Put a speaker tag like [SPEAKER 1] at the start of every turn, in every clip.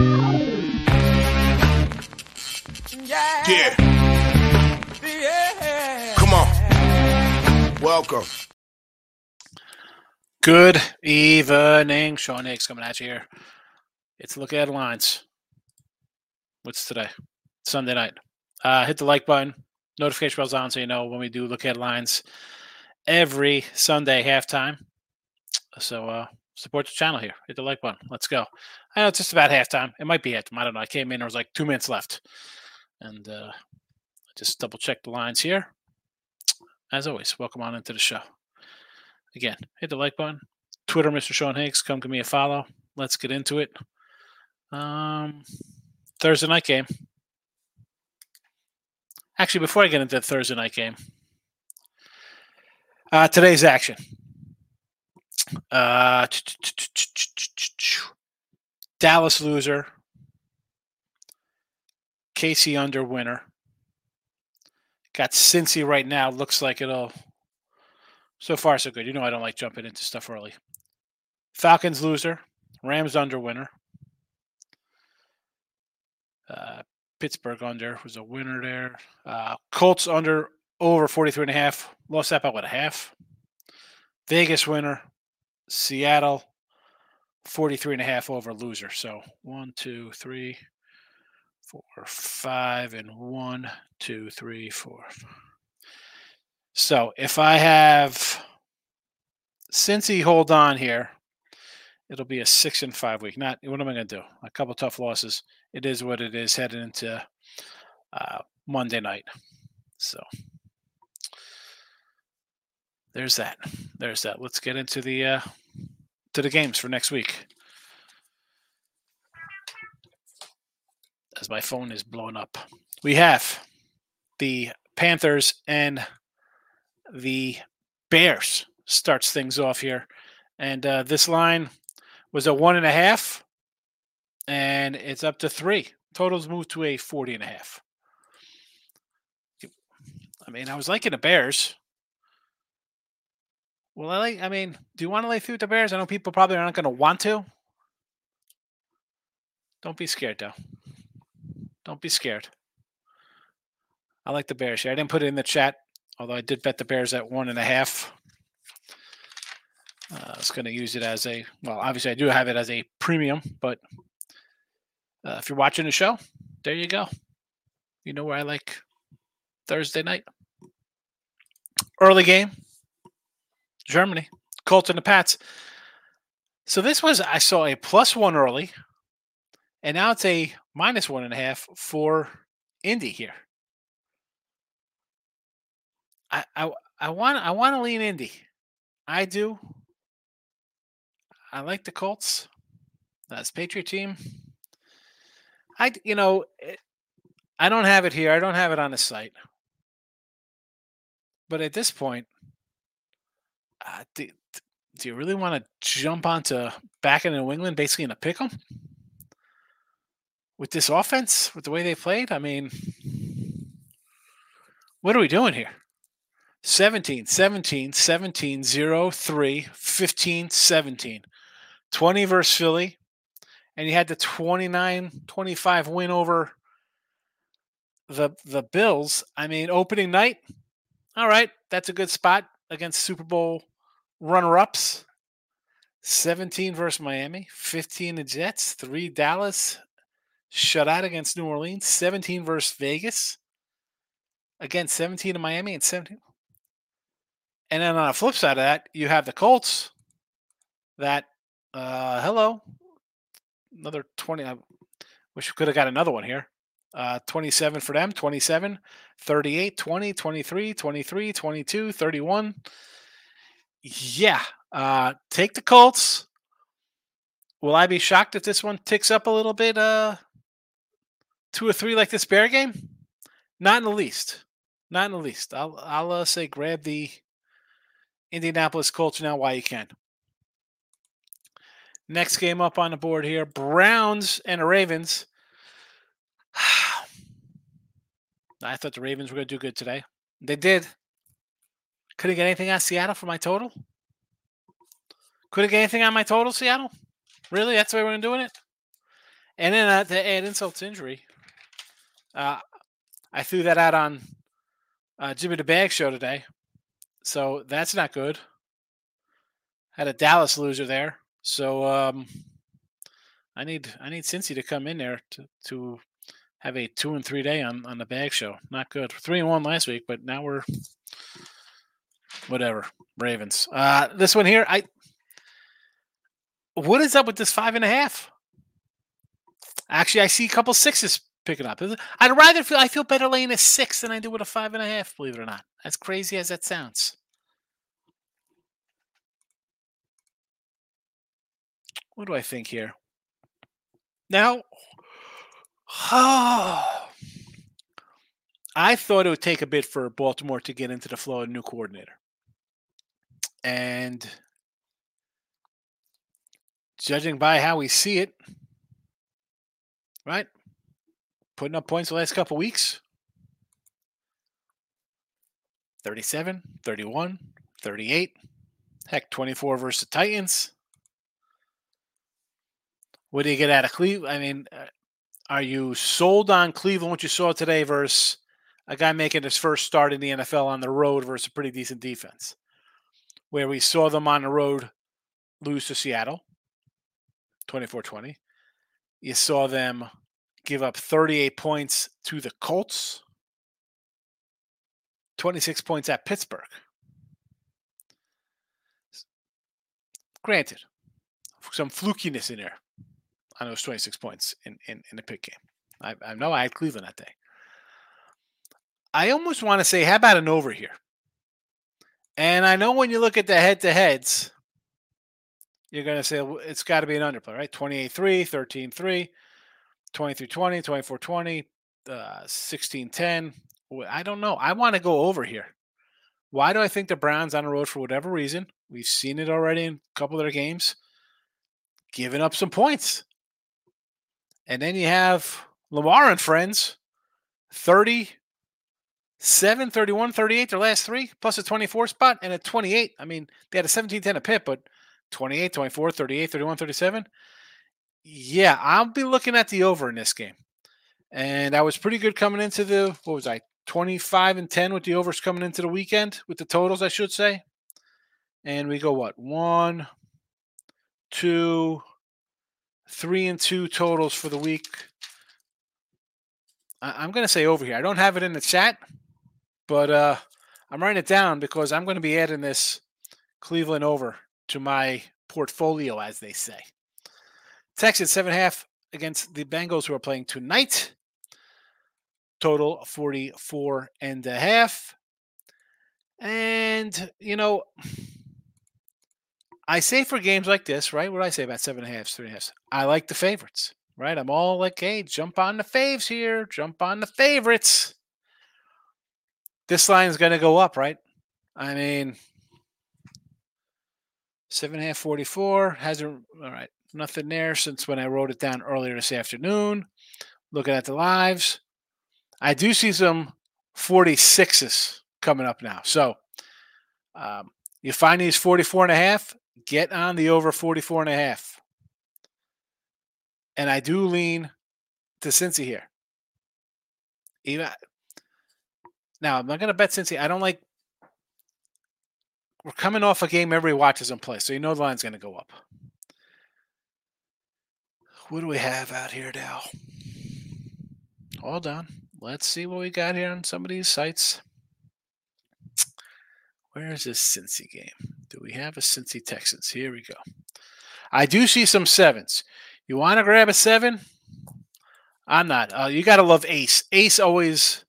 [SPEAKER 1] Yeah. Yeah. Come on. Welcome.
[SPEAKER 2] Good evening. Sean Higgs coming at you here. It's Look Ahead Lines. What's today? Sunday night. Uh, hit the like button. Notification bells on so you know when we do Look Ahead Lines every Sunday halftime. So uh, support the channel here. Hit the like button. Let's go. I know it's just about halftime. It might be halftime. I don't know. I came in. There was like two minutes left, and uh, just double check the lines here. As always, welcome on into the show. Again, hit the like button. Twitter, Mr. Sean Higgs. Come give me a follow. Let's get into it. Um, Thursday night game. Actually, before I get into the Thursday night game, uh, today's action. Uh, Dallas loser. KC under winner. Got Cincy right now. Looks like it'll. So far, so good. You know I don't like jumping into stuff early. Falcons loser. Rams under winner. Uh, Pittsburgh under was a winner there. Uh, Colts under over 43 and a half. Lost that by what a half. Vegas winner. Seattle 43 and a half over loser. So one, two, three, four, five, and one, two, three, four. So if I have Cincy hold on here, it'll be a six and five week. Not what am I going to do? A couple tough losses. It is what it is heading into uh, Monday night. So there's that. There's that. Let's get into the uh, to the games for next week. As my phone is blowing up, we have the Panthers and the Bears starts things off here, and uh, this line was a one and a half, and it's up to three. Totals moved to a 40 and a half. I mean, I was liking the Bears. Well, I like. I mean, do you want to lay through the Bears? I know people probably aren't going to want to. Don't be scared, though. Don't be scared. I like the Bears here. I didn't put it in the chat, although I did bet the Bears at one and a half. Uh, I was going to use it as a well. Obviously, I do have it as a premium, but uh, if you're watching the show, there you go. You know where I like Thursday night early game. Germany, Colts and the Pats. So this was I saw a plus one early, and now it's a minus one and a half for Indy here. I I, I want I want to lean Indy. I do. I like the Colts. That's Patriot team. I you know eh, I don't have it here. I don't have it on the site. But at this point, uh, do, do you really want to jump onto back in New England, basically in a pick 'em with this offense, with the way they played? I mean, what are we doing here? 17, 17, 17, 0, 3, 15, 17. 20 versus Philly. And you had the 29 25 win over the the Bills. I mean, opening night, all right, that's a good spot against Super Bowl runner ups. 17 versus Miami, 15 the Jets, 3 Dallas, shut out against New Orleans, 17 versus Vegas. Again, 17 to Miami and 17. And then on the flip side of that, you have the Colts that, uh, hello, another 20. I wish we could have got another one here. Uh, 27 for them, 27, 38, 20, 23, 23, 22, 31. Yeah. Uh, take the Colts. Will I be shocked if this one ticks up a little bit? Uh, two or three like this bear game? Not in the least. Not in the least. I'll I'll uh, say grab the Indianapolis Colts now while you can. Next game up on the board here: Browns and the Ravens. I thought the Ravens were going to do good today. They did. Couldn't get anything on Seattle for my total. Couldn't get anything on my total, Seattle. Really? That's the way we're doing it. And then uh, to add insult to injury, uh, I threw that out on uh, Jimmy the Bag show today, so that's not good. Had a Dallas loser there, so um, I need I need Cincy to come in there to to have a two and three day on on the Bag show. Not good. Three and one last week, but now we're whatever. Ravens. Uh, this one here, I. What is up with this five and a half? Actually, I see a couple sixes picking up. I'd rather feel I feel better laying a six than I do with a five and a half. Believe it or not, as crazy as that sounds. What do I think here? Now, oh, I thought it would take a bit for Baltimore to get into the flow of new coordinator. And judging by how we see it, right? Putting up points the last couple weeks 37, 31, 38, heck, 24 versus the Titans. What do you get out of Cleveland? I mean, uh, are you sold on Cleveland, what you saw today, versus a guy making his first start in the NFL on the road versus a pretty decent defense? Where we saw them on the road lose to Seattle 24 20. You saw them give up 38 points to the Colts, 26 points at Pittsburgh. Granted, some flukiness in there on those 26 points in, in, in the pick game. I, I know I had Cleveland that day. I almost want to say, how about an over here? And I know when you look at the head to heads, you're going to say it's got to be an underplay, right? 28 3, 13 3, 23 20, 24 20, uh, 16 10. I don't know. I want to go over here. Why do I think the Browns on the road for whatever reason? We've seen it already in a couple of their games, giving up some points. And then you have Lamar and friends, 30, 7, 31, 38, their last three, plus a 24 spot, and a 28. I mean, they had a 17 10 a pit, but 28, 24, 38, 31, 37. Yeah, I'll be looking at the over in this game. And I was pretty good coming into the, what was I, 25 and 10 with the overs coming into the weekend, with the totals, I should say. And we go what? One, two, three and two totals for the week. I- am going to say over here. I don't have it in the chat, but uh, I'm writing it down because I'm going to be adding this Cleveland over to my portfolio, as they say. Texans seven half against the Bengals who are playing tonight. Total 44 and a half. And, you know, I say for games like this, right? What do I say about seven and a half, three and a half? I like the favorites, right? I'm all like, hey, jump on the faves here, jump on the favorites. This line is going to go up, right? I mean, seven and a half, 44 hasn't, all right, nothing there since when I wrote it down earlier this afternoon. Looking at the lives, I do see some 46s coming up now. So um, you find these 44 and a half, get on the over 44 and a half. And I do lean to Cincy here. Even now, I'm not going to bet Cincy. I don't like. We're coming off a game everybody watches them play, so you know the line's going to go up. What do we have out here now? Hold on. Let's see what we got here on some of these sites. Where is this Cincy game? Do we have a Cincy Texans? Here we go. I do see some sevens. You want to grab a seven? I'm not. Uh, you got to love Ace. Ace always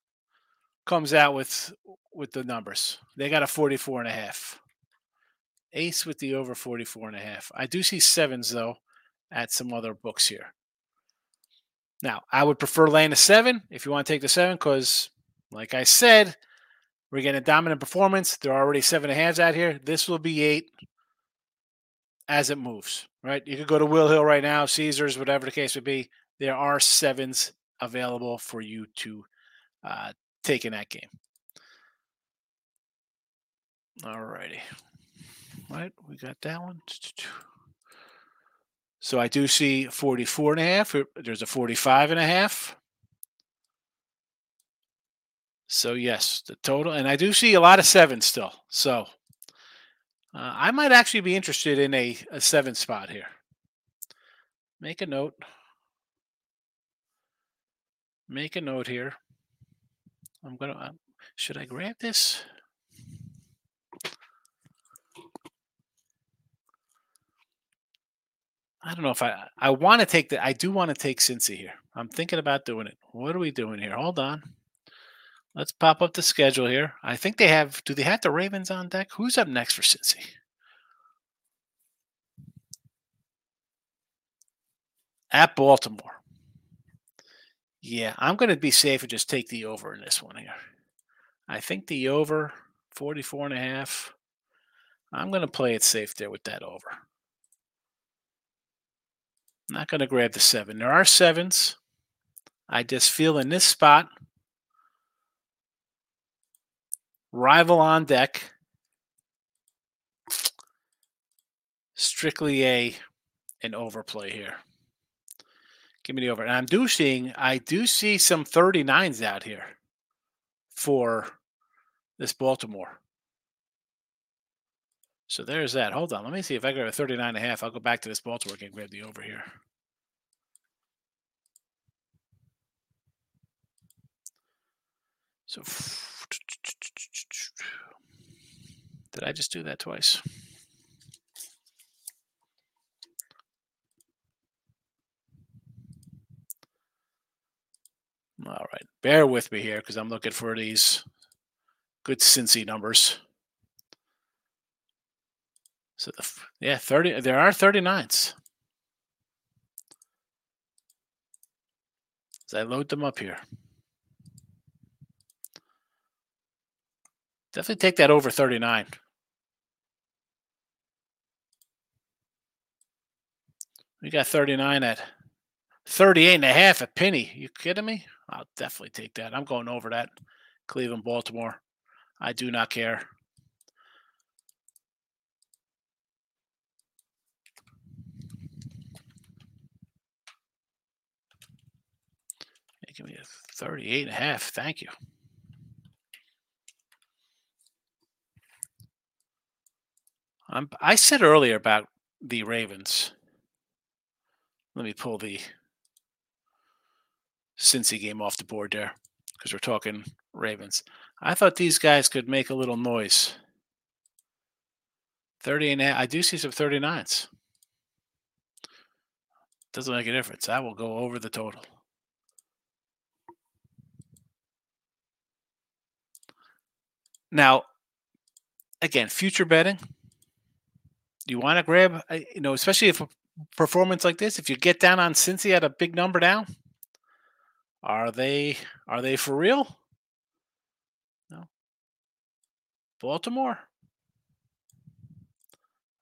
[SPEAKER 2] comes out with with the numbers. They got a 44 and a half. Ace with the over 44 and a half. I do see sevens though at some other books here. Now, I would prefer laying a seven if you want to take the seven because, like I said, we're getting a dominant performance. There are already seven halves out here. This will be eight as it moves, right? You could go to Will Hill right now, Caesars, whatever the case would be. There are sevens available for you to uh, take in that game. All righty. Right, we got that one. So I do see 44 and a half. er, There's a 45 and a half. So yes, the total, and I do see a lot of sevens still. So uh, I might actually be interested in a, a seven spot here. Make a note. Make a note here. I'm gonna. Uh, should I grab this? I don't know if I. I want to take the. I do want to take Cincy here. I'm thinking about doing it. What are we doing here? Hold on. Let's pop up the schedule here. I think they have. Do they have the Ravens on deck? Who's up next for Cincy? At Baltimore. Yeah, I'm going to be safe and just take the over in this one here. I think the over 44 and a half. I'm going to play it safe there with that over. Not going to grab the seven. There are sevens. I just feel in this spot, rival on deck, strictly a an overplay here. Give me the over. And I'm do seeing, I do see some 39s out here for this Baltimore. So there's that. Hold on. Let me see if I grab a 39 and a half. I'll go back to this Baltimore and grab the over here. So did I just do that twice? All right. Bear with me here because I'm looking for these good Cincy numbers. So the yeah, 30 there are 39s. As I load them up here. Definitely take that over 39. We got 39 at 38 and a half at Penny. You kidding me? I'll definitely take that. I'm going over that. Cleveland, Baltimore. I do not care. Give me a 38 and a half. Thank you. I'm, I said earlier about the Ravens. Let me pull the Cincy game off the board there because we're talking Ravens. I thought these guys could make a little noise. 30 and a, I do see some 39s. Doesn't make a difference. I will go over the total. Now, again, future betting. You want to grab, uh, you know, especially if a performance like this, if you get down on Cincy at a big number down, are they are they for real? No. Baltimore.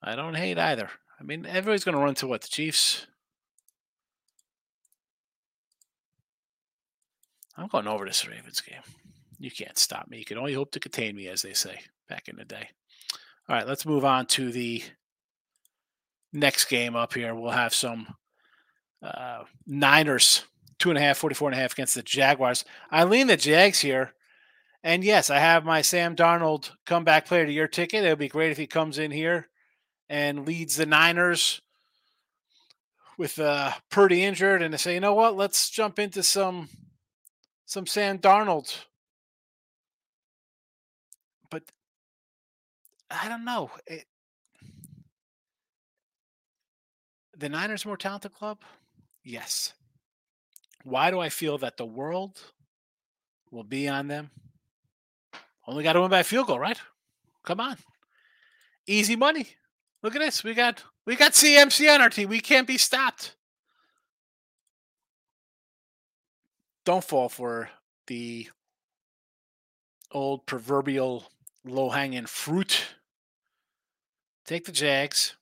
[SPEAKER 2] I don't hate either. I mean, everybody's going to run to what the Chiefs. I'm going over this Ravens game. You can't stop me. You can only hope to contain me, as they say back in the day. All right, let's move on to the next game up here. We'll have some uh, Niners, two and a half, 44 and a half against the Jaguars. I lean the Jags here. And yes, I have my Sam Darnold comeback player to your ticket. It would be great if he comes in here and leads the Niners with uh, Purdy injured and to say, you know what, let's jump into some some Sam Darnold but I don't know. It, the Niners more talented club? Yes. Why do I feel that the world will be on them? Only got to win by a field goal, right? Come on. Easy money. Look at this. We got we got CMC on our team. We can't be stopped. Don't fall for the old proverbial low hanging fruit. Take the Jags.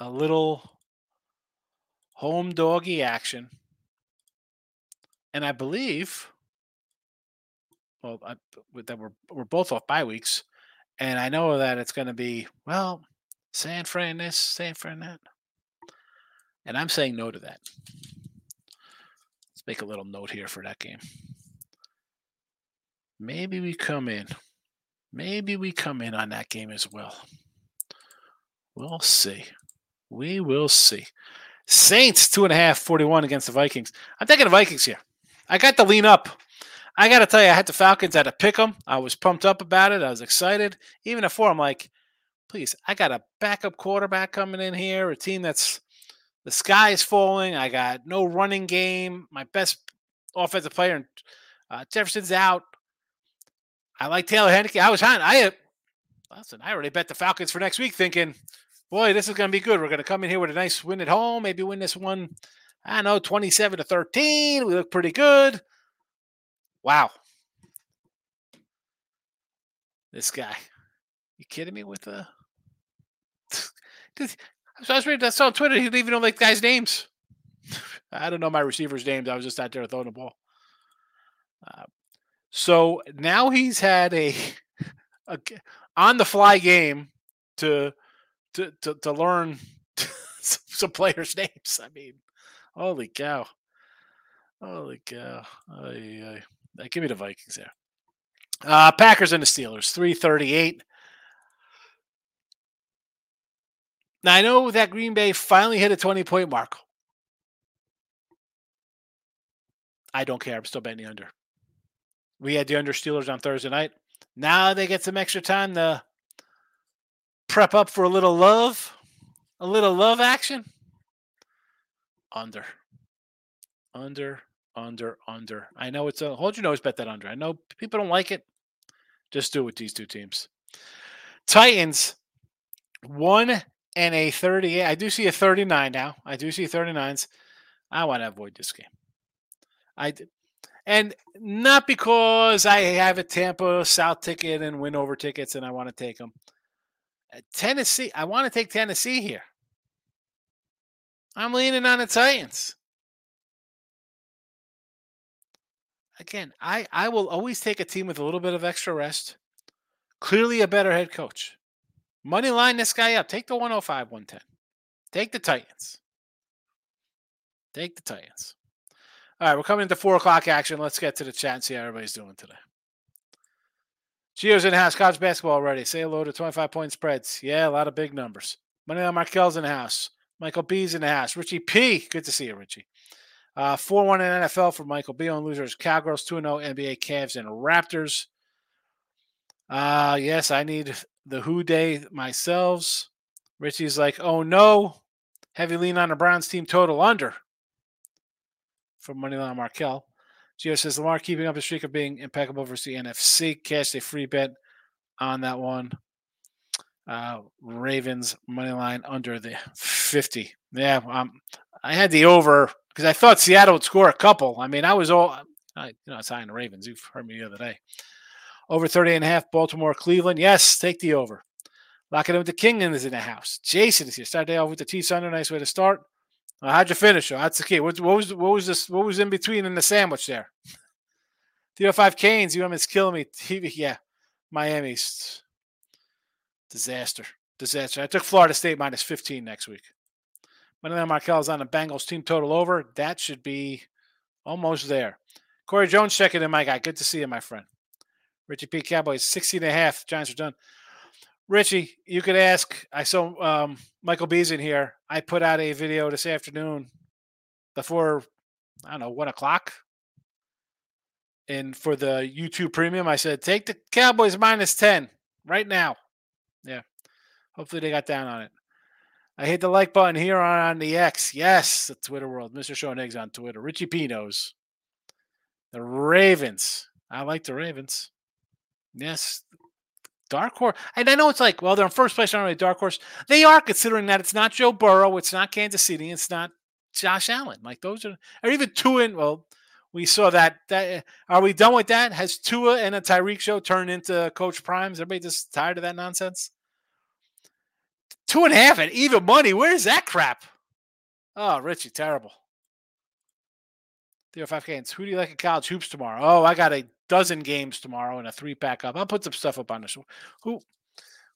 [SPEAKER 2] A little home doggy action. And I believe, well, I, that we're, we're both off bye weeks. And I know that it's going to be, well, San Fran this, San Fran that. And I'm saying no to that. Let's make a little note here for that game. Maybe we come in. Maybe we come in on that game as well. We'll see. We will see. Saints, two and a half, 41 against the Vikings. I'm taking the Vikings here. I got to lean up. I got to tell you, I had the Falcons. I had to pick them. I was pumped up about it. I was excited. Even at four, I'm like, please, I got a backup quarterback coming in here, a team that's the sky is falling. I got no running game. My best offensive player, uh, Jefferson's out. I like Taylor Heinicke. I was trying. I listen, I already bet the Falcons for next week, thinking, boy, this is going to be good. We're going to come in here with a nice win at home. Maybe win this one. I know, 27 to 13. We look pretty good. Wow. This guy. You kidding me with the I was reading that on Twitter. He didn't even know like guys' names. I don't know my receivers' names. I was just out there throwing the ball. Uh, so now he's had a, a on the fly game to to to, to learn some players' names. I mean, holy cow! Holy cow! Ay, ay. Give me the Vikings there. Uh, Packers and the Steelers, three thirty-eight. Now I know that Green Bay finally hit a 20 point mark. I don't care. I'm still betting the under. We had the under Steelers on Thursday night. Now they get some extra time to prep up for a little love, a little love action. Under. Under, under, under. I know it's a hold your nose, bet that under. I know people don't like it. Just do it with these two teams. Titans, one and a 38. I do see a 39 now. I do see 39s. I want to avoid this game. I and not because I have a Tampa South ticket and win over tickets and I want to take them. Uh, Tennessee, I want to take Tennessee here. I'm leaning on the Titans. Again, I, I will always take a team with a little bit of extra rest. Clearly a better head coach. Money line this guy up. Take the 105, 110. Take the Titans. Take the Titans. All right, we're coming into four o'clock action. Let's get to the chat and see how everybody's doing today. Gio's in the house. College basketball already. Say hello to 25 point spreads. Yeah, a lot of big numbers. Moneyline Markel's in the house. Michael B's in the house. Richie P. Good to see you, Richie. Uh, 4 1 in NFL for Michael B. on losers. Cowgirls 2 0 NBA Cavs and Raptors. Uh, yes, I need the Who Dey myself. Richie's like, oh no, heavy lean on the Browns team total under from Moneyline Markel. Gio says Lamar keeping up a streak of being impeccable versus the NFC. Cash a free bet on that one. Uh, Ravens money line under the 50. Yeah, um, I had the over because I thought Seattle would score a couple. I mean, I was all, I, you know, it's high in the Ravens. You've heard me the other day. Over 30 and a half, Baltimore, Cleveland. Yes, take the over. Lock it in with the King is in the house. Jason is here. Start day off with the T Thunder. Nice way to start. Uh, how'd you finish? Oh, that's the key. What, what, was what was this? What was in between in the sandwich there? 305 Canes. You is killing me. Yeah, Miami's disaster. Disaster. I took Florida State minus 15 next week. Moneyline Markel is on the Bengals team total over. That should be almost there. Corey Jones checking in, my guy. Good to see you, my friend. Richie P. Cowboys, 16 and a half. Giants are done. Richie, you could ask. I saw um, Michael B's in here. I put out a video this afternoon before, I don't know, one o'clock. And for the YouTube premium, I said, take the Cowboys minus 10 right now. Yeah. Hopefully they got down on it. I hit the like button here on, the X. Yes, the Twitter world. Mr. Sean Higgs on Twitter. Richie P knows. The Ravens. I like the Ravens. Yes. Dark horse. And I know it's like, well, they're in first place on a dark horse. They are considering that it's not Joe Burrow, it's not Kansas City, it's not Josh Allen. Like those are, or even two In, well, we saw that. That uh, are we done with that? Has Tua and a Tyreek show turned into Coach Primes? Everybody just tired of that nonsense. Two and a half at even money. Where's that crap? Oh, Richie, terrible. Three or five games. Who do you like at college hoops tomorrow? Oh, I got a dozen games tomorrow and a three pack up. I'll put some stuff up on show. Who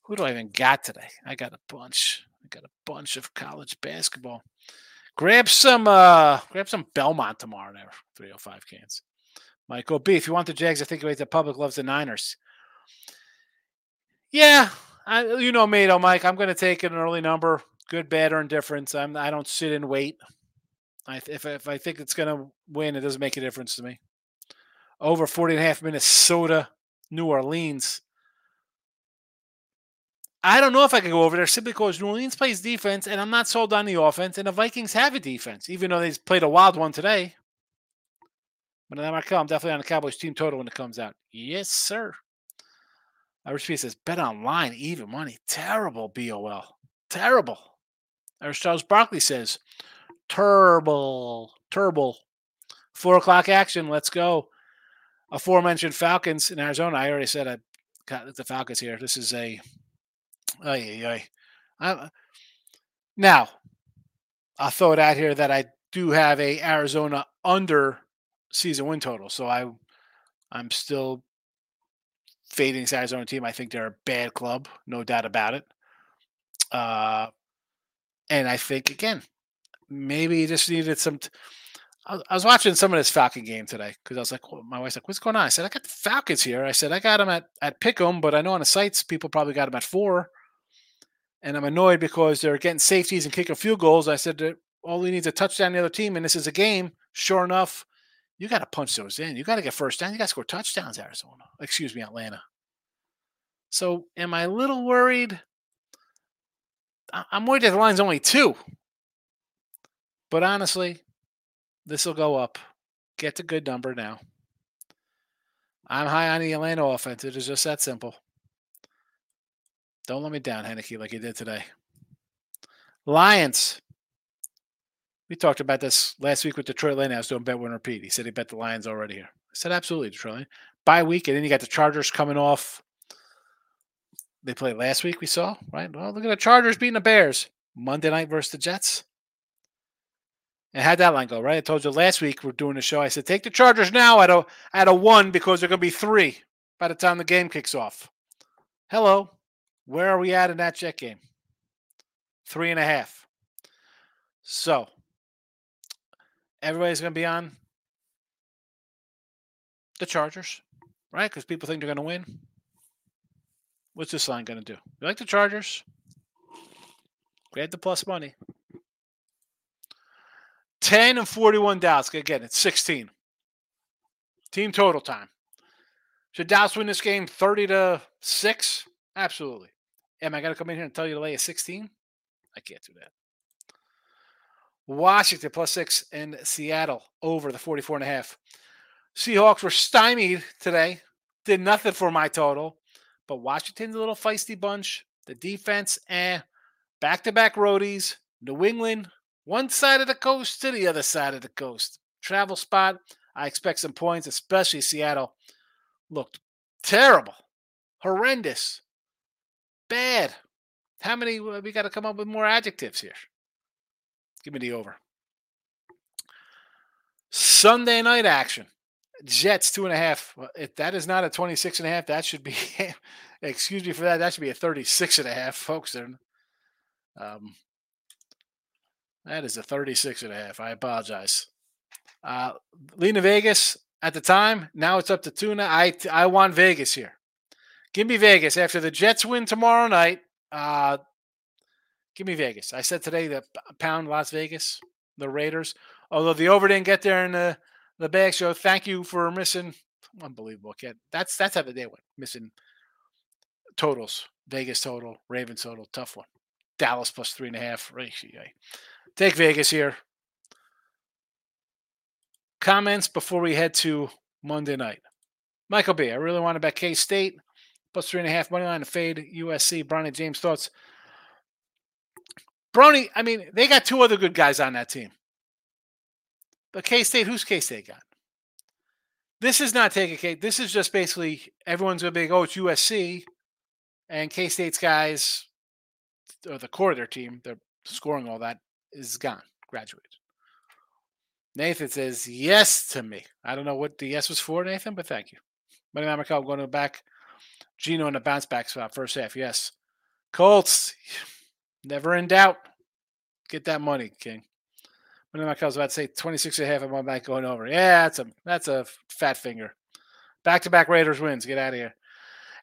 [SPEAKER 2] who do I even got today? I got a bunch. I got a bunch of college basketball. Grab some uh grab some Belmont tomorrow there. 305 Canes. Michael B. If you want the Jags, I think the public loves the Niners. Yeah, I, you know me though, Mike. I'm going to take an early number, good, bad, or indifference. I'm I don't sit and wait. I, if if I think it's going to win, it doesn't make a difference to me. Over 40 and a half Minnesota, New Orleans. I don't know if I could go over there simply because New Orleans plays defense, and I'm not sold on the offense. And the Vikings have a defense, even though they played a wild one today. But I'm definitely on the Cowboys team total when it comes out. Yes, sir. Irish P says bet online, even money. Terrible BOL. Terrible. Irish Charles Barkley says turbo, turbo. Four o'clock action. Let's go. Aforementioned Falcons in Arizona. I already said I got the Falcons here. This is a Ay, ay, ay. now, I'll throw it out here that I do have a Arizona under season win total. So I, I'm still fading this Arizona team. I think they're a bad club, no doubt about it. Uh, and I think again, maybe just needed some. T- I, I was watching some of this Falcon game today because I was like, well, my wife's like, "What's going on?" I said, "I got the Falcons here." I said, "I got them at at Pick'em, but I know on the sites people probably got them at four and I'm annoyed because they're getting safeties and kicking field goals. I said that all he needs a touchdown the other team, and this is a game. Sure enough, you got to punch those in. You got to get first down. You got to score touchdowns, Arizona. Excuse me, Atlanta. So, am I a little worried? I'm worried that the line's only two. But honestly, this will go up. Get the good number now. I'm high on the Atlanta offense. It is just that simple. Don't let me down, Heinicke, like you did today. Lions. We talked about this last week with Detroit was doing bet win repeat. He said he bet the Lions already here. I said absolutely, Detroit. Bye week, and then you got the Chargers coming off. They played last week. We saw right. Well, look at the Chargers beating the Bears Monday night versus the Jets. And how'd that line go right. I told you last week we're doing the show. I said take the Chargers now at a at a one because they're going to be three by the time the game kicks off. Hello, where are we at in that Jet game? Three and a half. So everybody's going to be on the Chargers, right? Because people think they're going to win. What's this line going to do? You like the Chargers? Grab the plus money. 10 and 41 Dallas. Again, it's 16. Team total time. Should Dallas win this game 30 to 6? Absolutely. Am I going to come in here and tell you to lay a 16? I can't do that. Washington plus six and Seattle over the 44 and a half. Seahawks were stymied today. Did nothing for my total. But Washington's a little feisty bunch. The defense, eh. Back to back roadies. New England, one side of the coast to the other side of the coast. Travel spot. I expect some points, especially Seattle. Looked terrible, horrendous. Bad. How many? We got to come up with more adjectives here. Give me the over. Sunday night action. Jets two and a half. If that is not a 26 and a half, that should be, excuse me for that, that should be a 36 and a half, folks. Um, that is a 36 and a half. I apologize. Uh, Lena Vegas at the time. Now it's up to tuna. I I want Vegas here. Give me Vegas after the Jets win tomorrow night. Uh, give me Vegas. I said today the pound Las Vegas, the Raiders. Although the over didn't get there in the the bag show. Thank you for missing. Unbelievable, kid. That's that's how the day went. Missing totals. Vegas total, Ravens total, tough one. Dallas plus three and a half. Take Vegas here. Comments before we head to Monday night. Michael B. I really want to bet K State plus three and a half money line to fade USC. Bronny James thoughts. Bronny, I mean, they got two other good guys on that team. But K State, who's K State got? This is not taking K. This is just basically everyone's gonna be oh it's USC, and K State's guys, or the core of their team, they're scoring all that is gone, graduated. Nathan says yes to me. I don't know what the yes was for, Nathan, but thank you. Money Line Michael going to back Geno in the bounce back spot first half. Yes. Colts, never in doubt. Get that money, King. One of my was about to say 26 and a half. I'm on back going over. Yeah, that's a that's a fat finger. Back to back Raiders wins. Get out of here.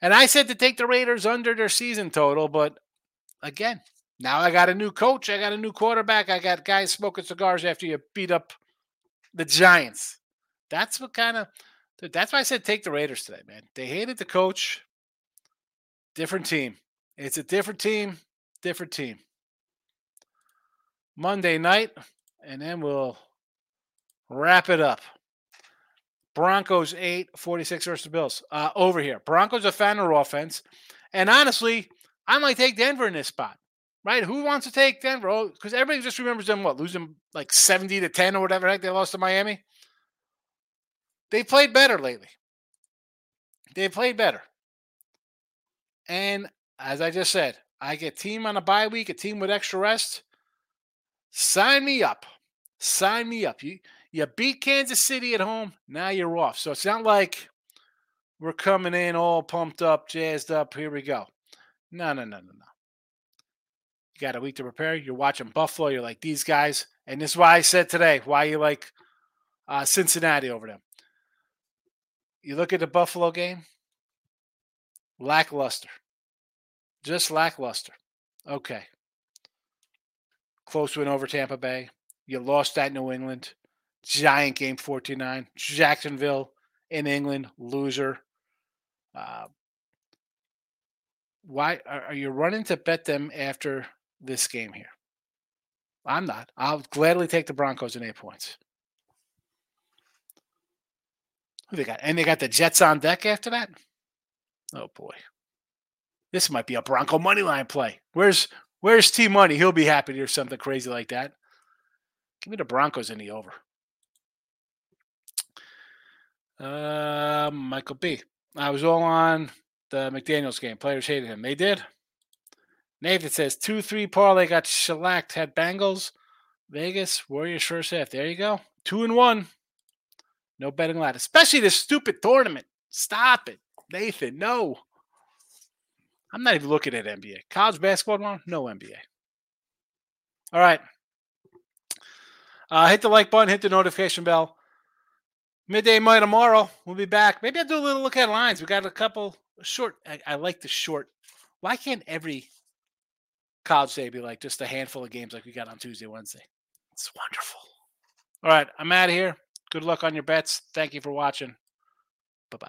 [SPEAKER 2] And I said to take the Raiders under their season total, but again, now I got a new coach. I got a new quarterback. I got guys smoking cigars after you beat up the Giants. That's what kind of that's why I said take the Raiders today, man. They hated the coach. Different team. It's a different team, different team. Monday night, and then we'll wrap it up. Broncos 8, 46 versus the Bills. Uh, over here. Broncos a fan of offense. And honestly, I might take Denver in this spot. Right? Who wants to take Denver? Oh, because everybody just remembers them what, losing like 70 to 10 or whatever heck they lost to Miami. They played better lately. They played better. And as I just said, I get team on a bye week, a team with extra rest. Sign me up. Sign me up. You you beat Kansas City at home. Now you're off. So it's not like we're coming in all pumped up, jazzed up. Here we go. No, no, no, no, no. You got a week to prepare. You're watching Buffalo. You're like these guys, and this is why I said today why you like uh, Cincinnati over them. You look at the Buffalo game. Lackluster. Just lackluster. Okay. Close win over Tampa Bay. You lost at New England. Giant game 49. Jacksonville in England, loser. Uh, why are, you running to bet them after this game here? I'm not. I'll gladly take the Broncos in eight points. Who they got? And they got the Jets on deck after that? Oh boy. This might be a Bronco money line play. Where's where's T Money? He'll be happy to hear something crazy like that. Give me the Broncos in the over. Uh, Michael B. I was all on the McDaniels game. Players hated him. They did. Nathan says two three parlay got shellacked. Had Bengals, Vegas Warriors first half. There you go. Two and one. No betting allowed, especially this stupid tournament. Stop it, Nathan. No. I'm not even looking at NBA. College basketball tomorrow? No NBA. All right. Uh, hit the like button, hit the notification bell. Midday Money tomorrow. We'll be back. Maybe I'll do a little Look Ahead Lines. We got a couple short. I, I like the short. Why can't every college day be like just a handful of games like we got on Tuesday, Wednesday? It's wonderful. All right. I'm out of here. Good luck on your bets. Thank you for watching.